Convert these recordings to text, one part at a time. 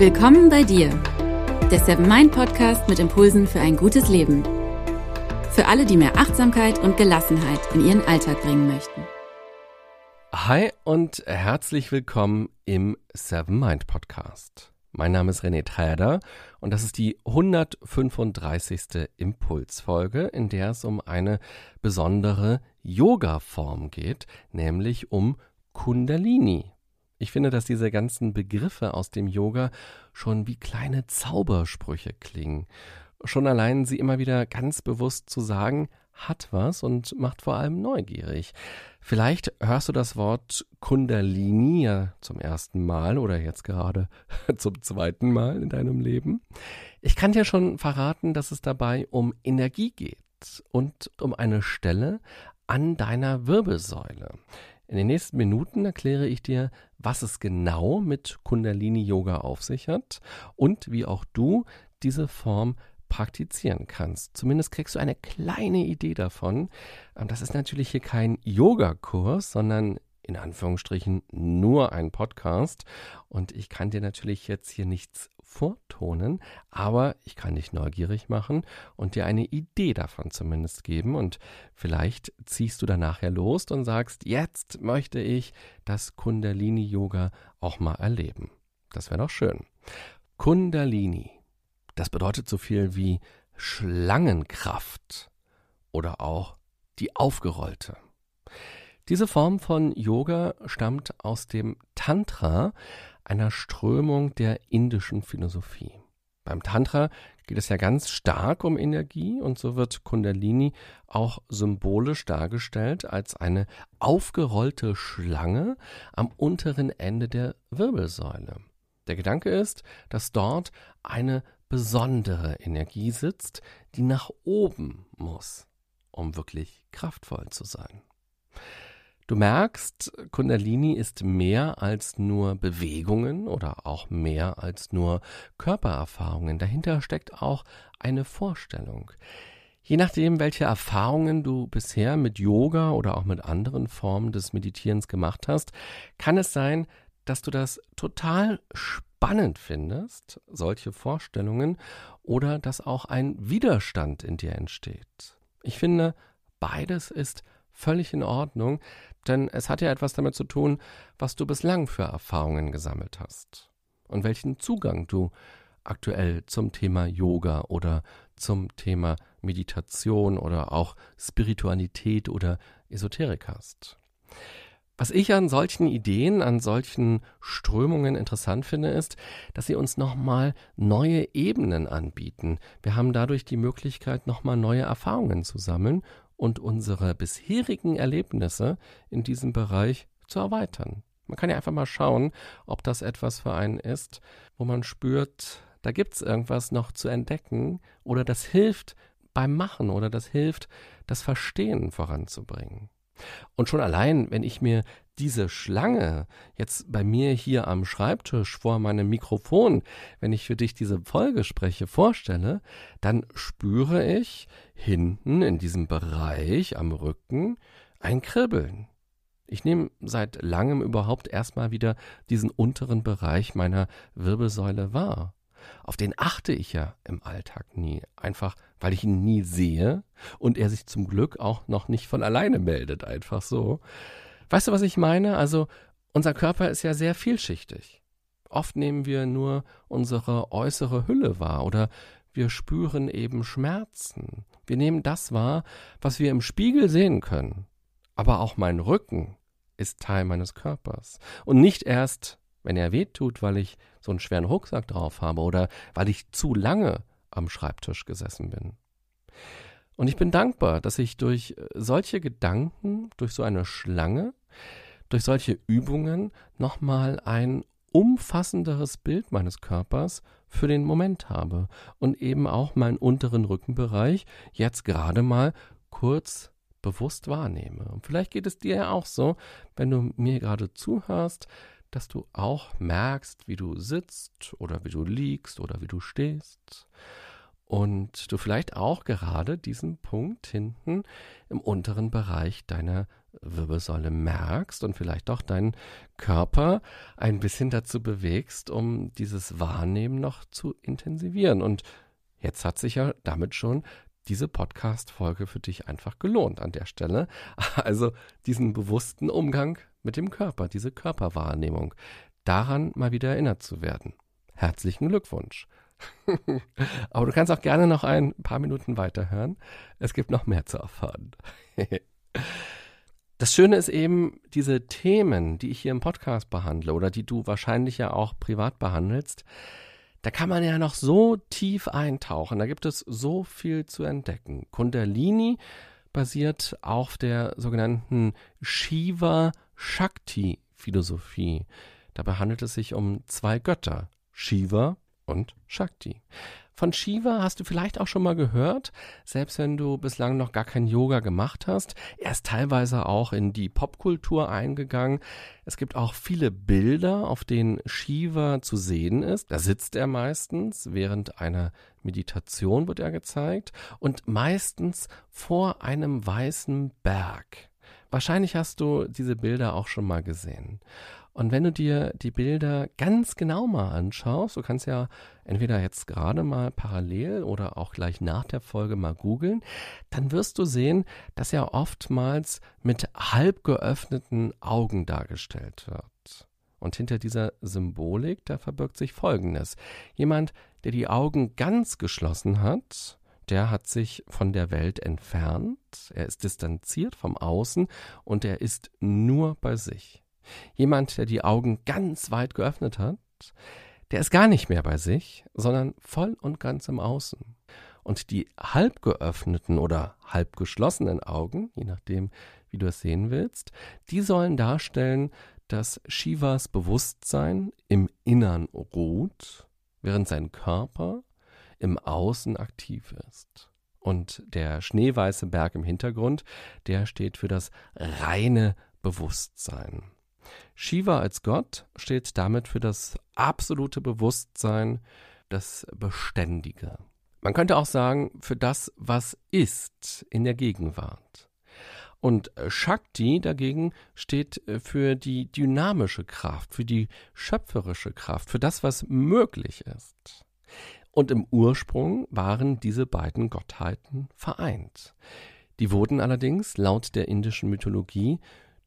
Willkommen bei dir, der Seven Mind Podcast mit Impulsen für ein gutes Leben. Für alle, die mehr Achtsamkeit und Gelassenheit in ihren Alltag bringen möchten. Hi und herzlich willkommen im Seven Mind Podcast. Mein Name ist René Träder und das ist die 135. Impulsfolge, in der es um eine besondere Yoga-Form geht, nämlich um Kundalini. Ich finde, dass diese ganzen Begriffe aus dem Yoga schon wie kleine Zaubersprüche klingen. Schon allein sie immer wieder ganz bewusst zu sagen, hat was und macht vor allem neugierig. Vielleicht hörst du das Wort Kundalini ja zum ersten Mal oder jetzt gerade zum zweiten Mal in deinem Leben. Ich kann dir schon verraten, dass es dabei um Energie geht und um eine Stelle an deiner Wirbelsäule. In den nächsten Minuten erkläre ich dir, was es genau mit Kundalini Yoga auf sich hat und wie auch du diese Form praktizieren kannst. Zumindest kriegst du eine kleine Idee davon. Ähm, das ist natürlich hier kein Yogakurs, sondern in Anführungsstrichen nur ein Podcast. Und ich kann dir natürlich jetzt hier nichts vortonen, aber ich kann dich neugierig machen und dir eine Idee davon zumindest geben. Und vielleicht ziehst du dann nachher los und sagst, jetzt möchte ich das Kundalini-Yoga auch mal erleben. Das wäre doch schön. Kundalini, das bedeutet so viel wie Schlangenkraft oder auch die aufgerollte. Diese Form von Yoga stammt aus dem Tantra, einer Strömung der indischen Philosophie. Beim Tantra geht es ja ganz stark um Energie und so wird Kundalini auch symbolisch dargestellt als eine aufgerollte Schlange am unteren Ende der Wirbelsäule. Der Gedanke ist, dass dort eine besondere Energie sitzt, die nach oben muss, um wirklich kraftvoll zu sein. Du merkst, Kundalini ist mehr als nur Bewegungen oder auch mehr als nur Körpererfahrungen. Dahinter steckt auch eine Vorstellung. Je nachdem, welche Erfahrungen du bisher mit Yoga oder auch mit anderen Formen des Meditierens gemacht hast, kann es sein, dass du das total spannend findest, solche Vorstellungen, oder dass auch ein Widerstand in dir entsteht. Ich finde, beides ist völlig in Ordnung, denn es hat ja etwas damit zu tun, was du bislang für Erfahrungen gesammelt hast und welchen Zugang du aktuell zum Thema Yoga oder zum Thema Meditation oder auch Spiritualität oder Esoterik hast. Was ich an solchen Ideen, an solchen Strömungen interessant finde, ist, dass sie uns nochmal neue Ebenen anbieten. Wir haben dadurch die Möglichkeit, nochmal neue Erfahrungen zu sammeln und unsere bisherigen Erlebnisse in diesem Bereich zu erweitern. Man kann ja einfach mal schauen, ob das etwas für einen ist, wo man spürt, da gibt es irgendwas noch zu entdecken oder das hilft beim Machen oder das hilft, das Verstehen voranzubringen. Und schon allein, wenn ich mir diese Schlange jetzt bei mir hier am Schreibtisch vor meinem Mikrofon, wenn ich für dich diese Folge spreche, vorstelle, dann spüre ich hinten in diesem Bereich am Rücken ein Kribbeln. Ich nehme seit langem überhaupt erstmal wieder diesen unteren Bereich meiner Wirbelsäule wahr. Auf den achte ich ja im Alltag nie, einfach weil ich ihn nie sehe und er sich zum Glück auch noch nicht von alleine meldet, einfach so. Weißt du, was ich meine? Also, unser Körper ist ja sehr vielschichtig. Oft nehmen wir nur unsere äußere Hülle wahr oder wir spüren eben Schmerzen. Wir nehmen das wahr, was wir im Spiegel sehen können. Aber auch mein Rücken ist Teil meines Körpers. Und nicht erst, wenn er wehtut, weil ich so einen schweren Rucksack drauf habe oder weil ich zu lange am Schreibtisch gesessen bin. Und ich bin dankbar, dass ich durch solche Gedanken, durch so eine Schlange, durch solche Übungen nochmal ein umfassenderes Bild meines Körpers für den Moment habe und eben auch meinen unteren Rückenbereich jetzt gerade mal kurz bewusst wahrnehme. Und vielleicht geht es dir ja auch so, wenn du mir gerade zuhörst, dass du auch merkst, wie du sitzt oder wie du liegst oder wie du stehst und du vielleicht auch gerade diesen Punkt hinten im unteren Bereich deiner Wirbelsäule merkst und vielleicht auch deinen Körper ein bisschen dazu bewegst, um dieses Wahrnehmen noch zu intensivieren. Und jetzt hat sich ja damit schon diese Podcast-Folge für dich einfach gelohnt an der Stelle. Also diesen bewussten Umgang mit dem Körper, diese Körperwahrnehmung, daran mal wieder erinnert zu werden. Herzlichen Glückwunsch. Aber du kannst auch gerne noch ein paar Minuten weiterhören. Es gibt noch mehr zu erfahren. Das Schöne ist eben, diese Themen, die ich hier im Podcast behandle oder die du wahrscheinlich ja auch privat behandelst, da kann man ja noch so tief eintauchen. Da gibt es so viel zu entdecken. Kundalini basiert auf der sogenannten Shiva Shakti Philosophie. Dabei handelt es sich um zwei Götter, Shiva und Shakti. Von Shiva hast du vielleicht auch schon mal gehört, selbst wenn du bislang noch gar kein Yoga gemacht hast. Er ist teilweise auch in die Popkultur eingegangen. Es gibt auch viele Bilder, auf denen Shiva zu sehen ist. Da sitzt er meistens, während einer Meditation wird er gezeigt und meistens vor einem weißen Berg. Wahrscheinlich hast du diese Bilder auch schon mal gesehen. Und wenn du dir die Bilder ganz genau mal anschaust, du kannst ja entweder jetzt gerade mal parallel oder auch gleich nach der Folge mal googeln, dann wirst du sehen, dass er oftmals mit halb geöffneten Augen dargestellt wird. Und hinter dieser Symbolik, da verbirgt sich Folgendes. Jemand, der die Augen ganz geschlossen hat, der hat sich von der Welt entfernt, er ist distanziert vom Außen und er ist nur bei sich. Jemand, der die Augen ganz weit geöffnet hat, der ist gar nicht mehr bei sich, sondern voll und ganz im Außen. Und die halb geöffneten oder halb geschlossenen Augen, je nachdem, wie du es sehen willst, die sollen darstellen, dass Shivas Bewusstsein im Innern ruht, während sein Körper im Außen aktiv ist. Und der schneeweiße Berg im Hintergrund, der steht für das reine Bewusstsein. Shiva als Gott steht damit für das absolute Bewusstsein, das Beständige. Man könnte auch sagen, für das, was ist in der Gegenwart. Und Shakti dagegen steht für die dynamische Kraft, für die schöpferische Kraft, für das, was möglich ist. Und im Ursprung waren diese beiden Gottheiten vereint. Die wurden allerdings laut der indischen Mythologie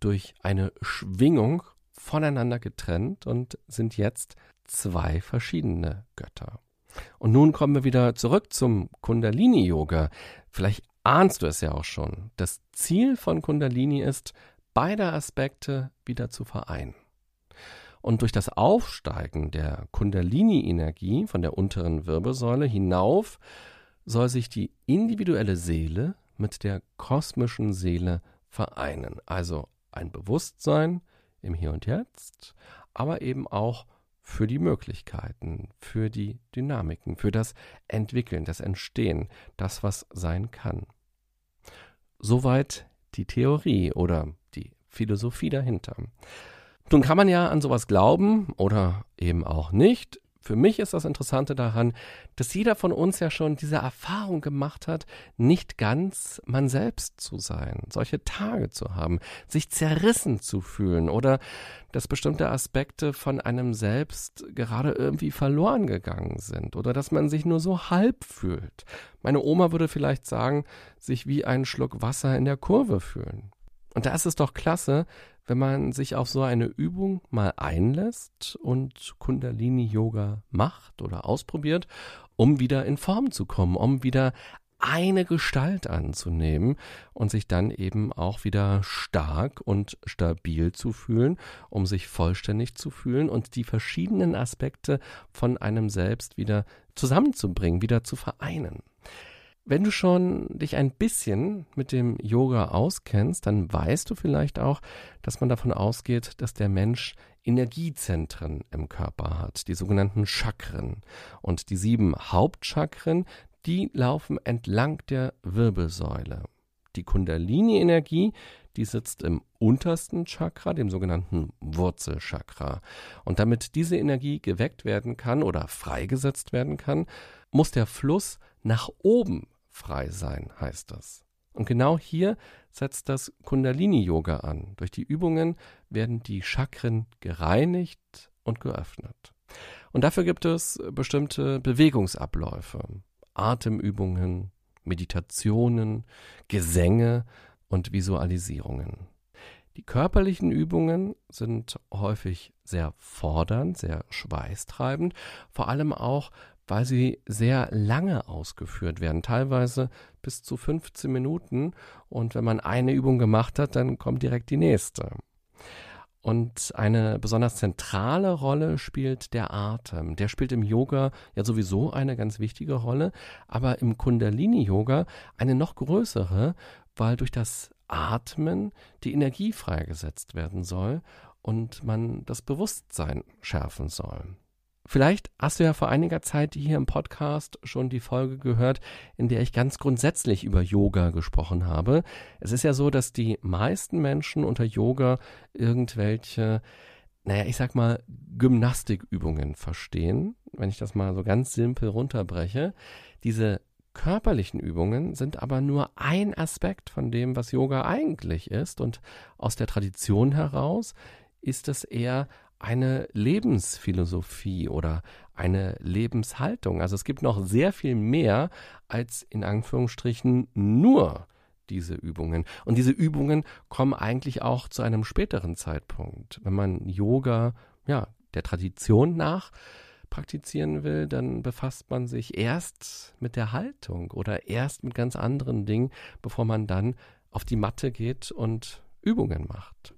durch eine Schwingung voneinander getrennt und sind jetzt zwei verschiedene Götter. Und nun kommen wir wieder zurück zum Kundalini-Yoga. Vielleicht ahnst du es ja auch schon. Das Ziel von Kundalini ist, beide Aspekte wieder zu vereinen. Und durch das Aufsteigen der Kundalini-Energie von der unteren Wirbelsäule hinauf soll sich die individuelle Seele mit der kosmischen Seele vereinen. Also ein Bewusstsein im Hier und Jetzt, aber eben auch für die Möglichkeiten, für die Dynamiken, für das Entwickeln, das Entstehen, das, was sein kann. Soweit die Theorie oder die Philosophie dahinter. Nun kann man ja an sowas glauben oder eben auch nicht. Für mich ist das Interessante daran, dass jeder von uns ja schon diese Erfahrung gemacht hat, nicht ganz man selbst zu sein, solche Tage zu haben, sich zerrissen zu fühlen oder dass bestimmte Aspekte von einem selbst gerade irgendwie verloren gegangen sind oder dass man sich nur so halb fühlt. Meine Oma würde vielleicht sagen, sich wie ein Schluck Wasser in der Kurve fühlen. Und da ist es doch klasse, wenn man sich auf so eine Übung mal einlässt und Kundalini-Yoga macht oder ausprobiert, um wieder in Form zu kommen, um wieder eine Gestalt anzunehmen und sich dann eben auch wieder stark und stabil zu fühlen, um sich vollständig zu fühlen und die verschiedenen Aspekte von einem selbst wieder zusammenzubringen, wieder zu vereinen. Wenn du schon dich ein bisschen mit dem Yoga auskennst, dann weißt du vielleicht auch, dass man davon ausgeht, dass der Mensch Energiezentren im Körper hat, die sogenannten Chakren. Und die sieben Hauptchakren, die laufen entlang der Wirbelsäule. Die Kundalini-Energie, die sitzt im untersten Chakra, dem sogenannten Wurzelchakra. Und damit diese Energie geweckt werden kann oder freigesetzt werden kann, muss der Fluss nach oben frei sein, heißt das. Und genau hier setzt das Kundalini-Yoga an. Durch die Übungen werden die Chakren gereinigt und geöffnet. Und dafür gibt es bestimmte Bewegungsabläufe, Atemübungen, Meditationen, Gesänge und Visualisierungen. Die körperlichen Übungen sind häufig sehr fordernd, sehr schweißtreibend, vor allem auch, weil sie sehr lange ausgeführt werden, teilweise bis zu 15 Minuten. Und wenn man eine Übung gemacht hat, dann kommt direkt die nächste. Und eine besonders zentrale Rolle spielt der Atem. Der spielt im Yoga ja sowieso eine ganz wichtige Rolle, aber im Kundalini-Yoga eine noch größere, weil durch das Atmen die Energie freigesetzt werden soll und man das Bewusstsein schärfen soll. Vielleicht hast du ja vor einiger Zeit hier im Podcast schon die Folge gehört, in der ich ganz grundsätzlich über Yoga gesprochen habe. Es ist ja so, dass die meisten Menschen unter Yoga irgendwelche, naja, ich sag mal, Gymnastikübungen verstehen, wenn ich das mal so ganz simpel runterbreche. Diese körperlichen Übungen sind aber nur ein Aspekt von dem, was Yoga eigentlich ist. Und aus der Tradition heraus ist es eher eine Lebensphilosophie oder eine Lebenshaltung. Also es gibt noch sehr viel mehr als in Anführungsstrichen nur diese Übungen. Und diese Übungen kommen eigentlich auch zu einem späteren Zeitpunkt. Wenn man Yoga, ja, der Tradition nach praktizieren will, dann befasst man sich erst mit der Haltung oder erst mit ganz anderen Dingen, bevor man dann auf die Matte geht und Übungen macht.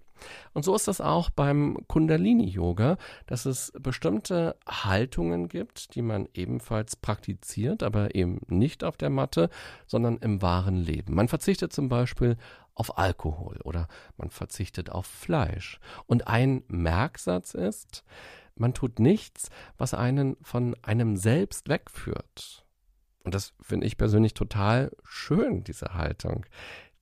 Und so ist das auch beim Kundalini-Yoga, dass es bestimmte Haltungen gibt, die man ebenfalls praktiziert, aber eben nicht auf der Matte, sondern im wahren Leben. Man verzichtet zum Beispiel auf Alkohol oder man verzichtet auf Fleisch. Und ein Merksatz ist, man tut nichts, was einen von einem selbst wegführt. Und das finde ich persönlich total schön, diese Haltung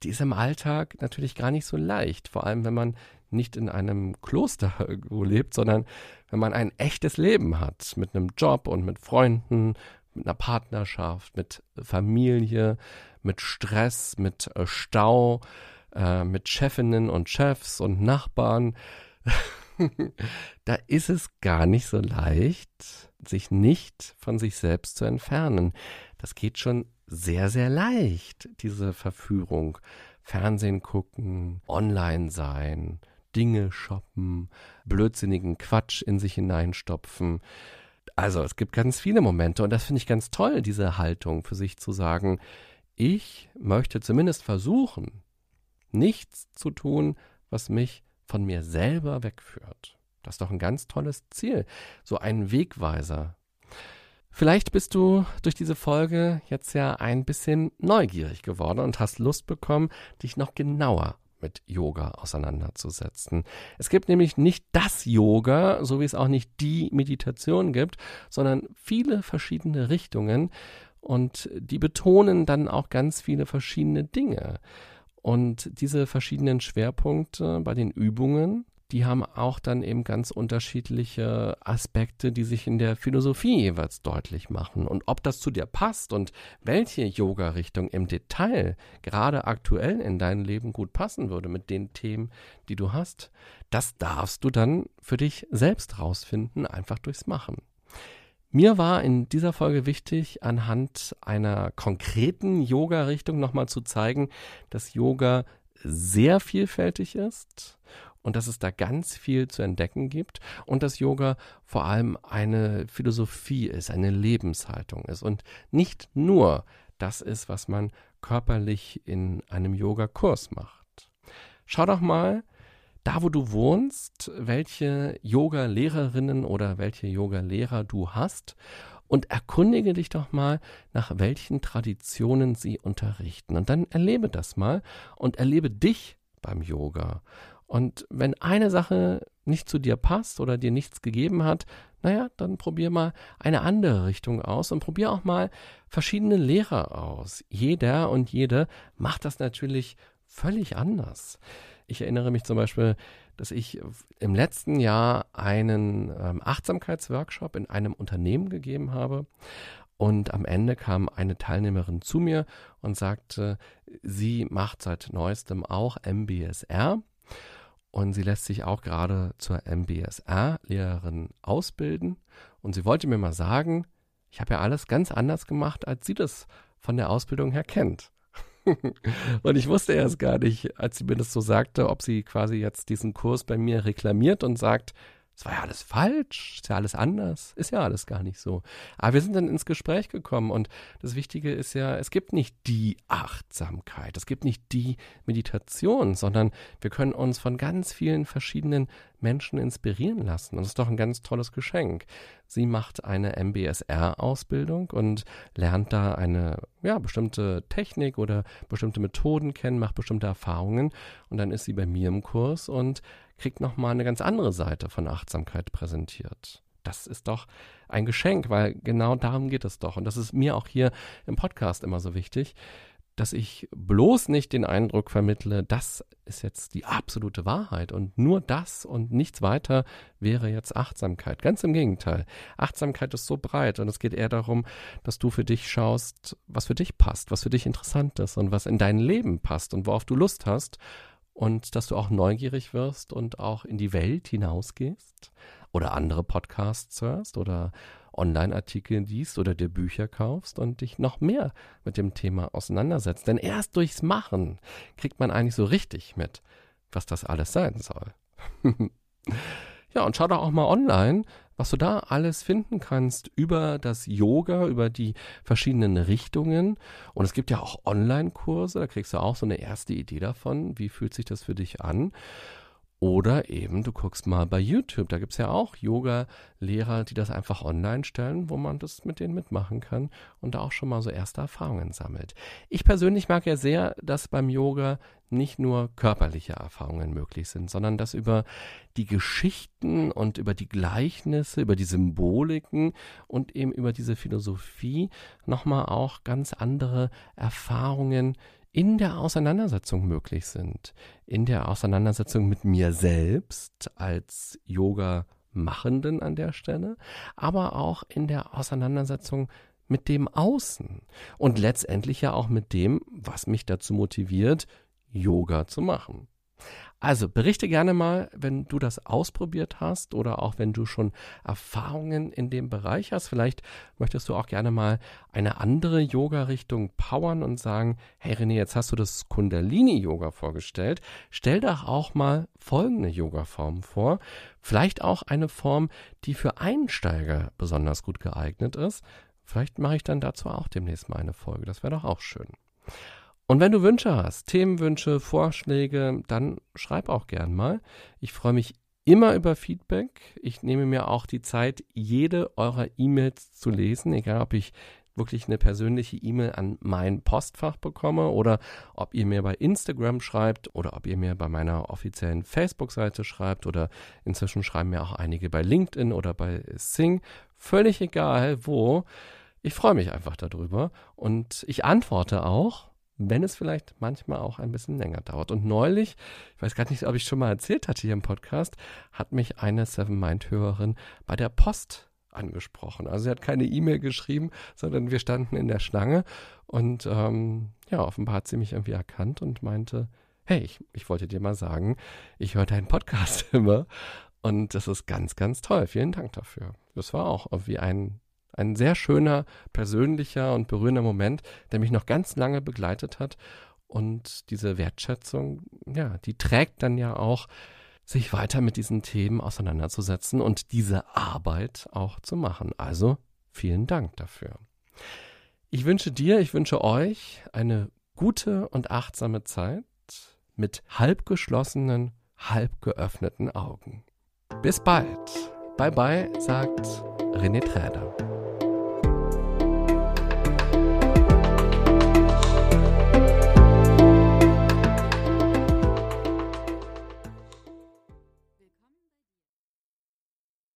die ist im Alltag natürlich gar nicht so leicht, vor allem wenn man nicht in einem Kloster lebt, sondern wenn man ein echtes Leben hat, mit einem Job und mit Freunden, mit einer Partnerschaft, mit Familie, mit Stress, mit äh, Stau, äh, mit Chefinnen und Chefs und Nachbarn. da ist es gar nicht so leicht, sich nicht von sich selbst zu entfernen. Das geht schon sehr, sehr leicht, diese Verführung. Fernsehen gucken, online sein, Dinge shoppen, blödsinnigen Quatsch in sich hineinstopfen. Also es gibt ganz viele Momente und das finde ich ganz toll, diese Haltung für sich zu sagen, ich möchte zumindest versuchen, nichts zu tun, was mich von mir selber wegführt. Das ist doch ein ganz tolles Ziel, so ein Wegweiser Vielleicht bist du durch diese Folge jetzt ja ein bisschen neugierig geworden und hast Lust bekommen, dich noch genauer mit Yoga auseinanderzusetzen. Es gibt nämlich nicht das Yoga, so wie es auch nicht die Meditation gibt, sondern viele verschiedene Richtungen und die betonen dann auch ganz viele verschiedene Dinge. Und diese verschiedenen Schwerpunkte bei den Übungen die haben auch dann eben ganz unterschiedliche Aspekte, die sich in der Philosophie jeweils deutlich machen. Und ob das zu dir passt und welche Yoga-Richtung im Detail gerade aktuell in dein Leben gut passen würde mit den Themen, die du hast, das darfst du dann für dich selbst rausfinden, einfach durchs Machen. Mir war in dieser Folge wichtig, anhand einer konkreten Yoga-Richtung nochmal zu zeigen, dass Yoga sehr vielfältig ist und dass es da ganz viel zu entdecken gibt und dass Yoga vor allem eine Philosophie ist, eine Lebenshaltung ist und nicht nur das ist, was man körperlich in einem Yoga-Kurs macht. Schau doch mal, da wo du wohnst, welche Yoga-Lehrerinnen oder welche Yoga-Lehrer du hast und erkundige dich doch mal, nach welchen Traditionen sie unterrichten. Und dann erlebe das mal und erlebe dich beim Yoga und wenn eine Sache nicht zu dir passt oder dir nichts gegeben hat, naja, dann probier mal eine andere Richtung aus und probier auch mal verschiedene Lehrer aus. Jeder und jede macht das natürlich völlig anders. Ich erinnere mich zum Beispiel, dass ich im letzten Jahr einen ähm, Achtsamkeitsworkshop in einem Unternehmen gegeben habe. Und am Ende kam eine Teilnehmerin zu mir und sagte, sie macht seit neuestem auch MBSR und sie lässt sich auch gerade zur MBSR-Lehrerin ausbilden. Und sie wollte mir mal sagen, ich habe ja alles ganz anders gemacht, als sie das von der Ausbildung her kennt. und ich wusste erst gar nicht, als sie mir das so sagte, ob sie quasi jetzt diesen Kurs bei mir reklamiert und sagt, es war ja alles falsch, ist ja alles anders, ist ja alles gar nicht so. Aber wir sind dann ins Gespräch gekommen und das Wichtige ist ja, es gibt nicht die Achtsamkeit, es gibt nicht die Meditation, sondern wir können uns von ganz vielen verschiedenen Menschen inspirieren lassen. Und das ist doch ein ganz tolles Geschenk. Sie macht eine MBSR-Ausbildung und lernt da eine ja, bestimmte Technik oder bestimmte Methoden kennen, macht bestimmte Erfahrungen und dann ist sie bei mir im Kurs und kriegt nochmal eine ganz andere Seite von Achtsamkeit präsentiert. Das ist doch ein Geschenk, weil genau darum geht es doch. Und das ist mir auch hier im Podcast immer so wichtig, dass ich bloß nicht den Eindruck vermittle, das ist jetzt die absolute Wahrheit und nur das und nichts weiter wäre jetzt Achtsamkeit. Ganz im Gegenteil. Achtsamkeit ist so breit und es geht eher darum, dass du für dich schaust, was für dich passt, was für dich interessant ist und was in dein Leben passt und worauf du Lust hast und dass du auch neugierig wirst und auch in die Welt hinausgehst oder andere Podcasts hörst oder Online-Artikel liest oder dir Bücher kaufst und dich noch mehr mit dem Thema auseinandersetzt. Denn erst durchs Machen kriegt man eigentlich so richtig mit, was das alles sein soll. ja, und schau doch auch mal online, was du da alles finden kannst über das Yoga, über die verschiedenen Richtungen. Und es gibt ja auch Online-Kurse, da kriegst du auch so eine erste Idee davon, wie fühlt sich das für dich an. Oder eben, du guckst mal bei YouTube, da gibt es ja auch Yoga-Lehrer, die das einfach online stellen, wo man das mit denen mitmachen kann und da auch schon mal so erste Erfahrungen sammelt. Ich persönlich mag ja sehr, dass beim Yoga nicht nur körperliche Erfahrungen möglich sind, sondern dass über die Geschichten und über die Gleichnisse, über die Symboliken und eben über diese Philosophie nochmal auch ganz andere Erfahrungen in der Auseinandersetzung möglich sind. In der Auseinandersetzung mit mir selbst als Yoga-Machenden an der Stelle, aber auch in der Auseinandersetzung mit dem Außen und letztendlich ja auch mit dem, was mich dazu motiviert, Yoga zu machen. Also berichte gerne mal, wenn du das ausprobiert hast oder auch wenn du schon Erfahrungen in dem Bereich hast. Vielleicht möchtest du auch gerne mal eine andere Yoga-Richtung powern und sagen, hey René, jetzt hast du das Kundalini-Yoga vorgestellt. Stell doch auch mal folgende Yoga-Form vor. Vielleicht auch eine Form, die für Einsteiger besonders gut geeignet ist. Vielleicht mache ich dann dazu auch demnächst mal eine Folge. Das wäre doch auch schön. Und wenn du Wünsche hast, Themenwünsche, Vorschläge, dann schreib auch gern mal. Ich freue mich immer über Feedback. Ich nehme mir auch die Zeit, jede eurer E-Mails zu lesen, egal ob ich wirklich eine persönliche E-Mail an mein Postfach bekomme oder ob ihr mir bei Instagram schreibt oder ob ihr mir bei meiner offiziellen Facebook-Seite schreibt oder inzwischen schreiben mir auch einige bei LinkedIn oder bei Sing. Völlig egal wo. Ich freue mich einfach darüber und ich antworte auch wenn es vielleicht manchmal auch ein bisschen länger dauert. Und neulich, ich weiß gar nicht, ob ich schon mal erzählt hatte hier im Podcast, hat mich eine Seven Mind-Hörerin bei der Post angesprochen. Also sie hat keine E-Mail geschrieben, sondern wir standen in der Schlange und ähm, ja, offenbar hat sie mich irgendwie erkannt und meinte, hey, ich, ich wollte dir mal sagen, ich höre deinen Podcast immer und das ist ganz, ganz toll. Vielen Dank dafür. Das war auch irgendwie ein ein sehr schöner, persönlicher und berührender Moment, der mich noch ganz lange begleitet hat. Und diese Wertschätzung, ja, die trägt dann ja auch, sich weiter mit diesen Themen auseinanderzusetzen und diese Arbeit auch zu machen. Also vielen Dank dafür. Ich wünsche dir, ich wünsche euch eine gute und achtsame Zeit mit halb geschlossenen, halb geöffneten Augen. Bis bald. Bye bye, sagt René Träder.